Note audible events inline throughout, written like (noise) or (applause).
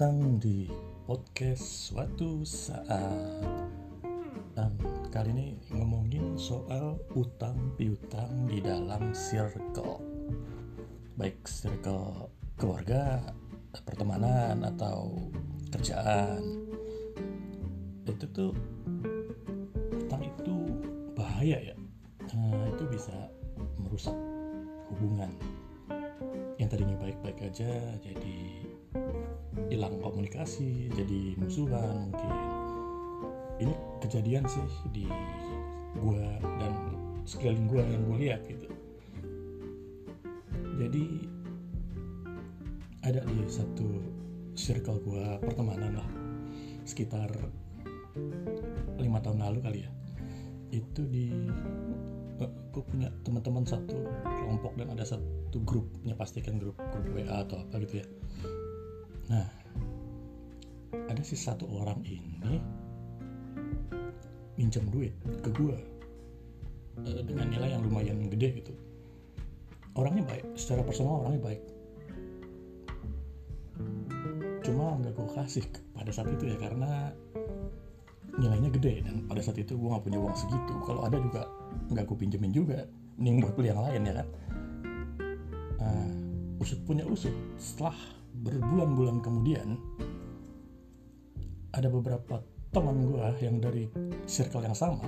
datang di podcast suatu saat. Um, kali ini ngomongin soal utang piutang di dalam circle, baik circle keluarga, pertemanan atau kerjaan. Itu tuh utang itu bahaya ya. Nah, itu bisa merusak hubungan yang tadinya baik-baik aja jadi hilang komunikasi jadi musuhan mungkin. Ini kejadian sih di gua dan sekeliling gua yang gue lihat gitu. Jadi ada di satu circle gua pertemanan lah sekitar lima tahun lalu kali ya. Itu di gue punya teman-teman satu kelompok dan ada satu grupnya pastikan grup grup WA atau apa gitu ya nah ada si satu orang ini minjem duit ke gue uh, dengan nilai yang lumayan gede gitu. Orangnya baik secara personal orangnya baik. Cuma nggak gue kasih pada saat itu ya karena nilainya gede dan pada saat itu gue nggak punya uang segitu. Kalau ada juga nggak gue pinjemin juga mending buat beli yang lain ya kan? Nah, usut punya usut. Setelah berbulan-bulan kemudian ada beberapa teman gue yang dari circle yang sama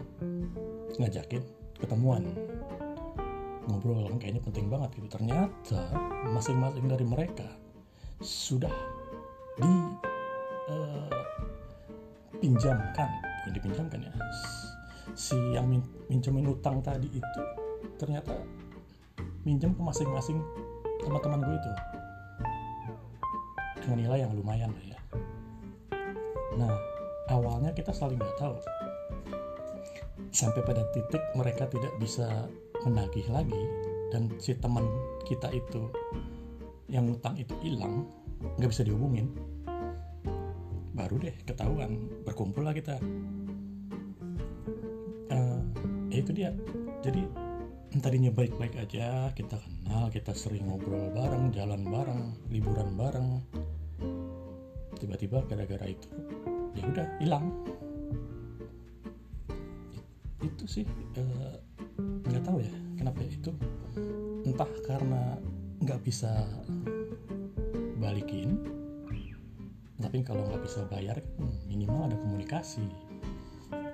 ngajakin ketemuan ngobrol kayaknya penting banget gitu. Ternyata masing-masing dari mereka sudah di uh, pinjamkan bukan dipinjamkan ya si yang min minjemin utang tadi itu ternyata minjem ke masing-masing teman-teman gue itu dengan nilai yang lumayan lah ya. Nah awalnya kita saling nggak tahu. Sampai pada titik mereka tidak bisa menagih lagi dan si teman kita itu yang utang itu hilang nggak bisa dihubungin. Baru deh ketahuan berkumpul lah kita. Uh, itu dia. Jadi tadinya baik-baik aja kita kenal kita sering ngobrol bareng jalan bareng liburan bareng tiba-tiba gara-gara itu ya udah hilang. Itu sih nggak uh, tahu ya kenapa ya itu entah karena nggak bisa balikin tapi kalau nggak bisa bayar minimal ada komunikasi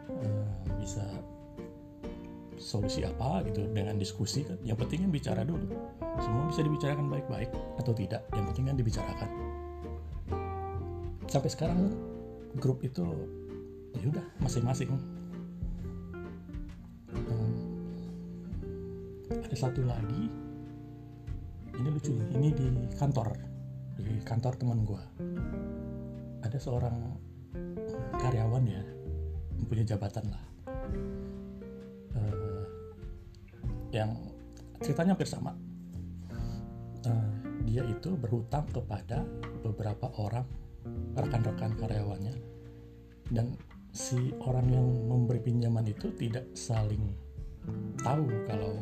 uh, bisa solusi apa gitu dengan diskusi kan. Yang penting kan bicara dulu. Semua bisa dibicarakan baik-baik atau tidak yang penting kan dibicarakan sampai sekarang grup itu ya udah masing-masing. Um, ada satu lagi. Ini lucu nih ini di kantor di kantor teman gue ada seorang karyawan ya mempunyai jabatan lah. Uh, yang ceritanya hampir sama. Uh, dia itu berhutang kepada beberapa orang rekan-rekan karyawannya dan si orang yang memberi pinjaman itu tidak saling tahu kalau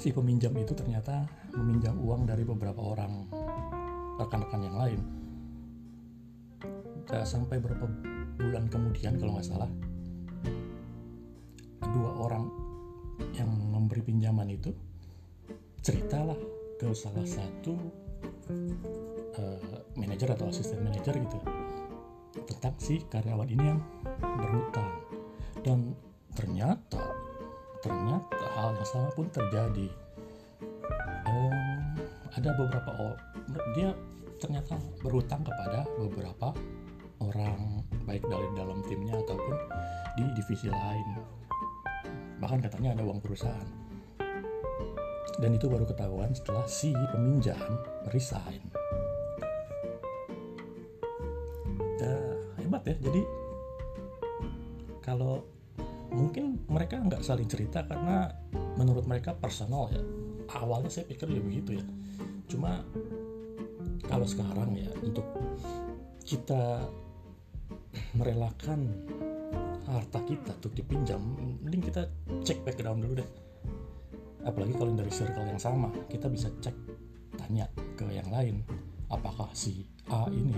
si peminjam itu ternyata meminjam uang dari beberapa orang rekan-rekan yang lain. Gak sampai berapa bulan kemudian kalau nggak salah dua orang yang memberi pinjaman itu ceritalah ke salah satu uh, manajer atau asisten manajer gitu tentang si karyawan ini yang berhutang. Dan ternyata ternyata hal yang sama pun terjadi. Um, ada beberapa dia ternyata berhutang kepada beberapa orang baik dari dalam timnya ataupun di divisi lain. Bahkan katanya ada uang perusahaan dan itu baru ketahuan setelah si peminjam resign. Ya, hebat ya. Jadi kalau mungkin mereka nggak saling cerita karena menurut mereka personal ya. Awalnya saya pikir ya begitu ya. Cuma kalau sekarang ya untuk kita merelakan harta kita untuk dipinjam mending kita cek background dulu deh apalagi kalau dari circle yang sama kita bisa cek tanya ke yang lain apakah si A ini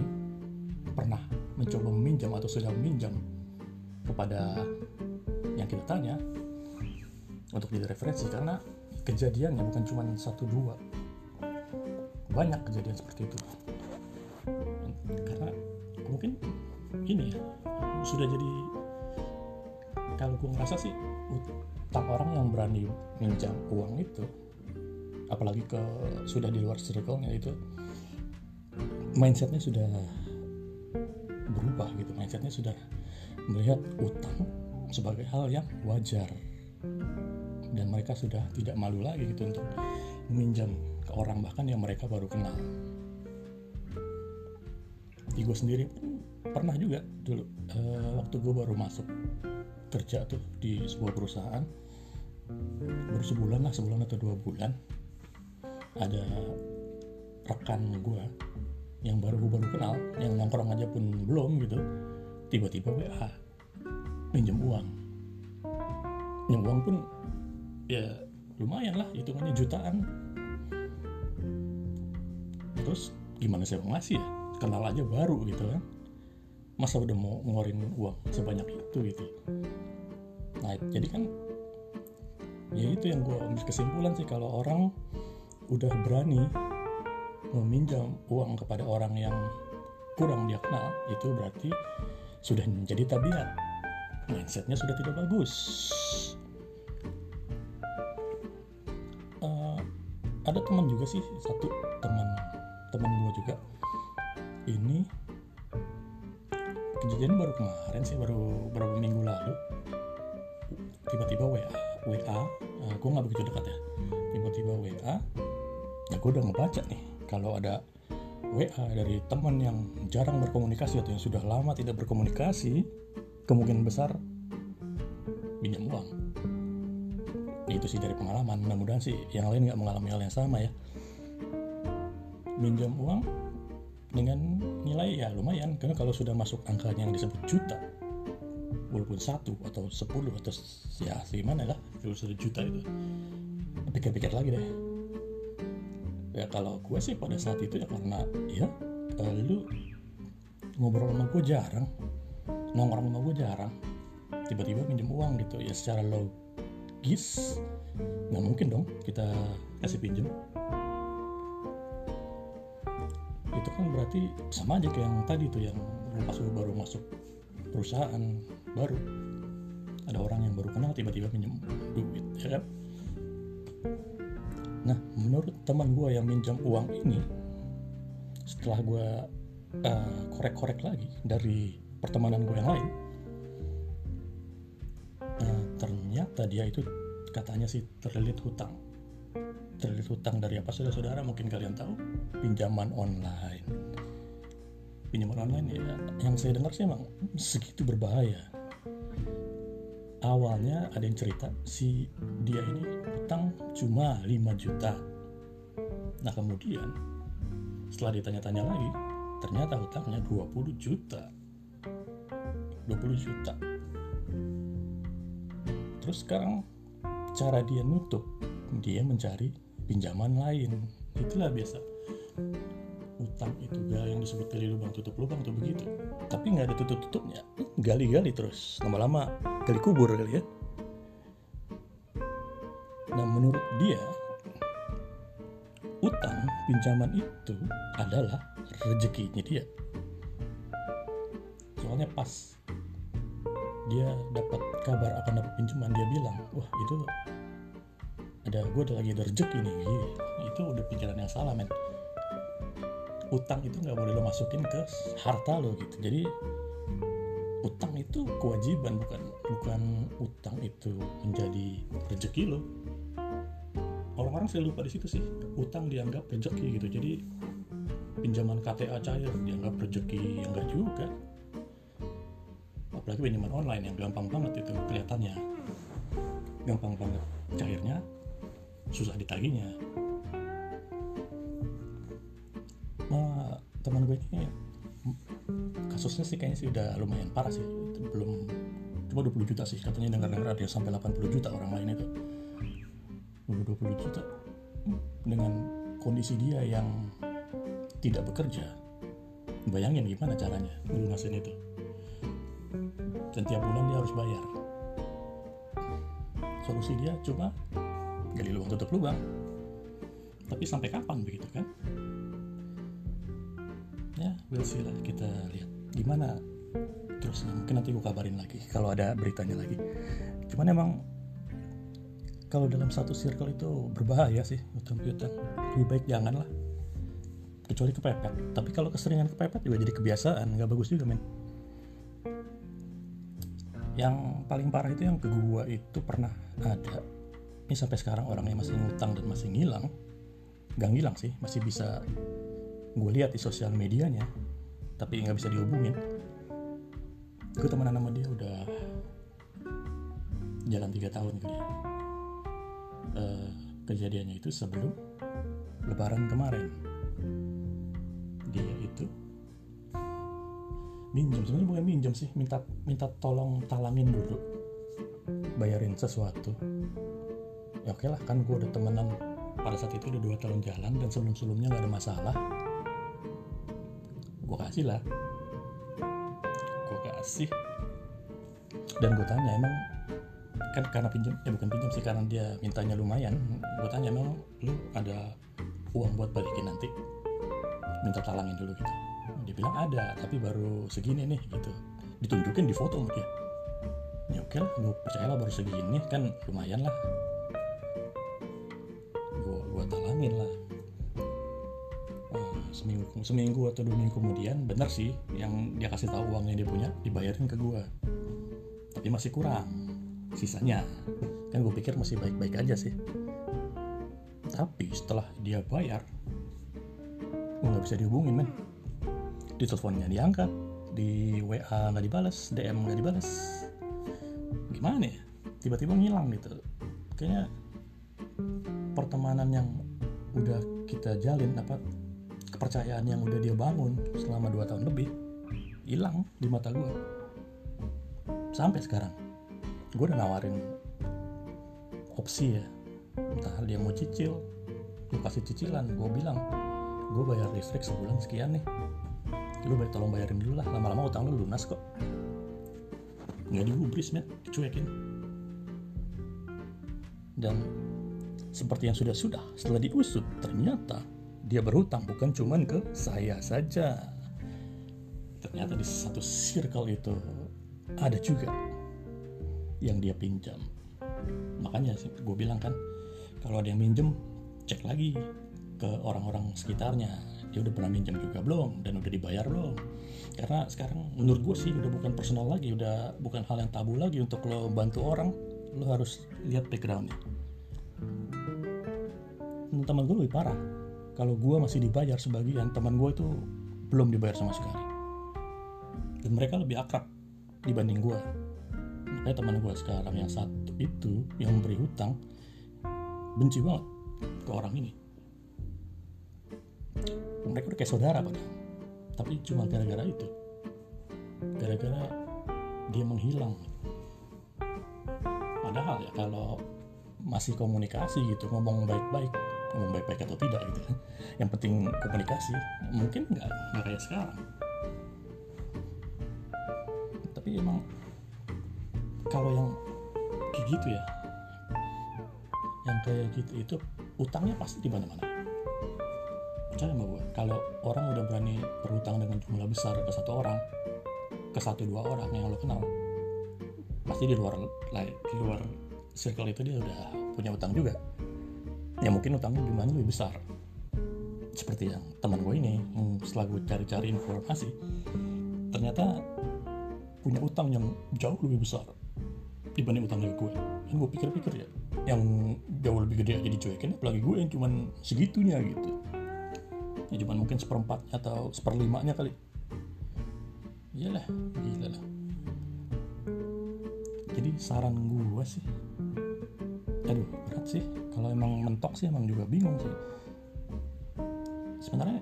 pernah mencoba meminjam atau sudah meminjam kepada yang kita tanya untuk jadi referensi karena kejadiannya bukan cuma satu dua. Banyak kejadian seperti itu. Karena mungkin ini ya sudah jadi kalau gue ngerasa sih utang orang yang berani minjam uang itu apalagi ke sudah di luar circle-nya itu mindsetnya sudah berubah gitu. Mindsetnya sudah melihat utang sebagai hal yang wajar. Dan mereka sudah tidak malu lagi gitu untuk meminjam ke orang bahkan yang mereka baru kenal. Di gue sendiri pun pernah juga dulu uh, waktu gue baru masuk kerja tuh di sebuah perusahaan baru sebulan lah sebulan atau dua bulan ada rekan gue yang baru gue baru kenal yang nongkrong aja pun belum gitu tiba-tiba WA pinjam uang. Pinjam uang pun ya lumayan lah hitungannya jutaan. Terus gimana saya mau ngasih ya? Kenal aja baru gitu kan masa udah mau ngeluarin uang sebanyak itu gitu. Nah jadi kan ya itu yang gue ambil kesimpulan sih kalau orang udah berani meminjam uang kepada orang yang kurang dia kenal itu berarti sudah menjadi tabiat. Mindsetnya sudah tidak bagus. Uh, ada teman juga sih satu teman teman gue juga kejadian baru kemarin sih baru beberapa minggu lalu. Tiba-tiba WA WA uh, gue nggak begitu dekat ya. Tiba-tiba WA ya gue udah ngebaca nih kalau ada WA dari teman yang jarang berkomunikasi atau yang sudah lama tidak berkomunikasi kemungkinan besar pinjam uang. Itu sih dari pengalaman. Mudah-mudahan sih yang lain nggak mengalami hal yang sama ya. Minjam uang dengan nilai ya lumayan karena kalau sudah masuk angkanya yang disebut juta walaupun satu atau sepuluh atau ya segimana lah kalau sudah juta itu. Pikir-pikir lagi deh. Ya kalau gue sih pada saat itu ya karena ya uh, lu ngobrol sama gue jarang nongkrong sama gue jarang tiba-tiba pinjam uang gitu. Ya secara logis nggak mungkin dong kita kasih pinjam itu kan berarti sama aja kayak yang tadi tuh yang pas gue baru masuk perusahaan baru. Ada orang yang baru kenal tiba-tiba pinjam duit ya kan? Nah menurut teman gue yang minjam uang ini setelah gue uh, korek-korek lagi dari pertemanan gue yang lain uh, ternyata dia itu katanya sih terlilit hutang terlilit hutang dari apa? Saudara-saudara mungkin kalian tahu pinjaman online. Pinjaman online ya yang saya dengar sih emang segitu berbahaya. Awalnya ada yang cerita si dia ini hutang cuma 5 juta. Nah kemudian setelah ditanya-tanya lagi ternyata hutangnya 20 juta. 20 juta. Terus sekarang cara dia nutup dia mencari pinjaman lain. Itulah biasa. Utang itu gak yang disebut gali lubang tutup lubang tuh begitu. Tapi nggak ada tutup tutupnya gali-gali terus. Lama-lama gali kubur kali ya. Nah menurut dia utang pinjaman itu adalah rezekinya dia. Soalnya pas dia dapat kabar akan dapat pinjaman dia bilang wah itu ada gue ada lagi ada rezeki nih. Gitu. itu udah pikiran yang salah men. Utang itu nggak boleh lo masukin ke harta lo gitu. Jadi utang itu kewajiban bukan bukan utang itu menjadi rezeki lo. Orang-orang selalu lupa di situ sih. Utang dianggap rezeki gitu. Jadi pinjaman KTA cair dianggap rezeki yang enggak juga. Apalagi pinjaman online yang gampang banget itu kelihatannya. Gampang banget cairnya susah ditagihnya nah teman gue ini kasusnya sih kayaknya sih udah lumayan parah sih. Belum cuma 20 juta sih. Katanya dengar-dengar ada sampai 80 juta orang lain itu 20 juta. Dengan kondisi dia yang tidak bekerja bayangin gimana caranya melunasin itu. Dan tiap bulan dia harus bayar. Solusi dia cuma gali lubang tutup lubang. Tapi sampai kapan begitu kan? Ya we'll see lah. Kita lihat gimana. Terusnya mungkin nanti gue kabarin lagi kalau ada beritanya lagi. Cuman emang kalau dalam satu circle itu berbahaya sih utang-piutang lebih baik jangan lah kecuali kepepet. Tapi kalau keseringan kepepet juga jadi kebiasaan. Nggak bagus juga men. Yang paling parah itu yang ke gua itu pernah ada ini sampai sekarang orangnya masih ngutang dan masih ngilang gak ngilang sih. Masih bisa gue lihat di sosial medianya tapi nggak bisa dihubungin. Gue temenan sama dia udah jalan tiga tahun kali uh, kejadiannya itu sebelum lebaran kemarin. Dia itu minjem. Sebenarnya bukan minjem sih minta minta tolong talangin dulu. Bayarin sesuatu ya oke lah kan gue udah temenan pada saat itu udah dua tahun jalan dan sebelum sebelumnya nggak ada masalah. Gue kasih lah. Gue kasih. Dan gue tanya emang kan karena pinjam ya bukan pinjam sih karena dia mintanya lumayan gue tanya emang lu ada uang buat balikin nanti? Minta talangin dulu gitu. Dia bilang ada tapi baru segini nih gitu. Ditunjukin di foto dia. Ya oke lah gue percaya lah baru segini kan lumayan lah talangin lah. Seminggu seminggu atau dua minggu kemudian benar sih yang dia kasih tahu uangnya dia punya dibayarin ke gue tapi masih kurang sisanya. Kan gue pikir masih baik-baik aja sih. Tapi setelah dia bayar gue nggak bisa dihubungin men. Di teleponnya diangkat di WA nggak dibalas DM nggak dibalas gimana ya? Tiba-tiba ngilang gitu. Kayaknya pertemanan yang udah kita jalin apa kepercayaan yang udah dia bangun selama 2 tahun lebih hilang di mata gue sampai sekarang gue udah nawarin opsi ya. Entah dia mau cicil gue kasih cicilan gue bilang gue bayar listrik sebulan sekian nih. Lu bayar tolong bayarin dulu lah lama-lama utang lu lunas kok. Nggak digubris men dicuekin dan seperti yang sudah-sudah setelah diusut ternyata dia berhutang bukan cuman ke saya saja. Ternyata di satu circle itu ada juga yang dia pinjam. Makanya gue bilang kan kalau ada yang minjem cek lagi ke orang-orang sekitarnya. Dia udah pernah minjem juga belum? Dan udah dibayar belum? Karena sekarang menurut gue sih udah bukan personal lagi udah bukan hal yang tabu lagi untuk lo bantu orang. Lo harus lihat backgroundnya teman gue lebih parah. Kalau gue masih dibayar sebagian teman gue itu belum dibayar sama sekali. Dan mereka lebih akrab dibanding gue makanya teman gue sekarang yang satu itu yang memberi hutang benci banget ke orang ini. Mereka udah kayak saudara padahal tapi cuma gara-gara itu. Gara-gara dia menghilang. Padahal ya kalau masih komunikasi gitu ngomong baik-baik ngomong baik-baik atau tidak gitu yang penting komunikasi. Mungkin nggak nggak kayak sekarang. Tapi emang kalau yang kayak gitu ya yang kayak gitu itu utangnya pasti di mana-mana. Percaya sama gue kalau orang udah berani berhutang dengan jumlah besar ke satu orang ke satu dua orang yang lo kenal pasti di luar di luar circle itu dia udah punya utang juga ya mungkin utangnya jumlahnya lebih besar. Seperti yang teman gue ini setelah gue cari-cari informasi ternyata punya utang yang jauh lebih besar dibanding utangnya gue kan gue pikir-pikir ya yang jauh lebih gede aja dicuekin apalagi gue yang cuman segitunya gitu. Ya cuma mungkin seperempatnya atau seperlimanya kali. Iyalah gila lah. Jadi saran gue sih sih. Kalau emang mentok sih emang juga bingung sih. Sebenarnya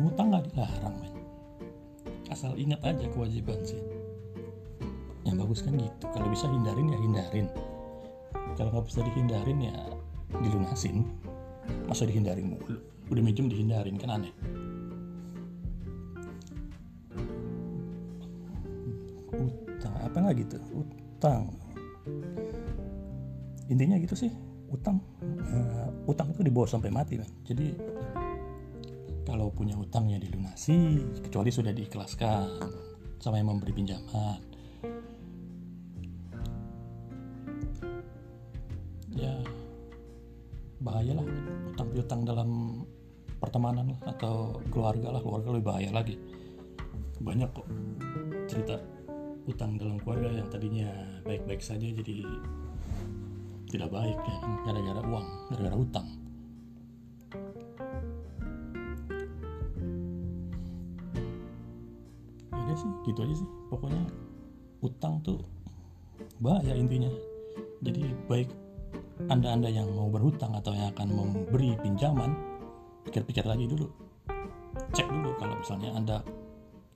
ngutang nggak dilarang men. Asal ingat aja kewajiban sih. Yang bagus kan gitu. Kalau bisa hindarin ya hindarin. Kalau nggak bisa dihindarin ya dilunasin. Masa dihindarin mulu? Udah minjem dihindarin. Kan aneh. Utang. Apa nggak gitu? Utang intinya gitu sih utang. Uh, utang itu dibawa sampai mati kan jadi kalau punya utang ya dilunasi kecuali sudah diikhlaskan sama yang memberi pinjaman. Ya bahayalah utang piutang dalam pertemanan lah atau keluarga lah. Keluarga lebih bahaya lagi. Banyak kok cerita utang dalam keluarga yang tadinya baik-baik saja jadi tidak baik ya gara-gara uang gara-gara utang ya sih gitu aja sih. Pokoknya utang tuh bahaya intinya. Jadi baik anda-anda yang mau berhutang atau yang akan memberi pinjaman pikir-pikir lagi dulu. Cek dulu kalau misalnya anda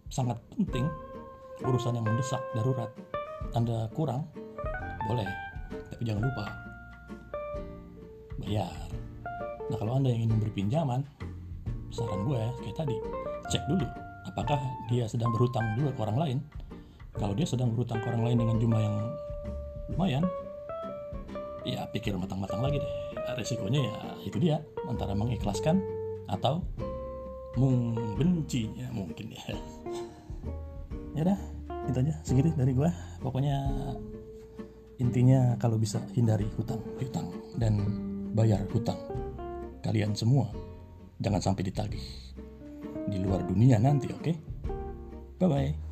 sangat penting urusan yang mendesak darurat anda kurang boleh. Tapi jangan lupa bayar nah kalau anda ingin memberi pinjaman saran gue kayak tadi cek dulu apakah dia sedang berhutang juga ke orang lain. Kalau dia sedang berhutang ke orang lain dengan jumlah yang lumayan ya pikir matang-matang lagi deh. Resikonya ya itu dia antara mengikhlaskan atau membencinya mungkin ya. (laughs) Ya dah itu aja segitu dari gue pokoknya intinya kalau bisa hindari hutang hutang. Dan bayar hutang. Kalian semua jangan sampai ditagih. Di luar dunia nanti oke? Okay? bye bye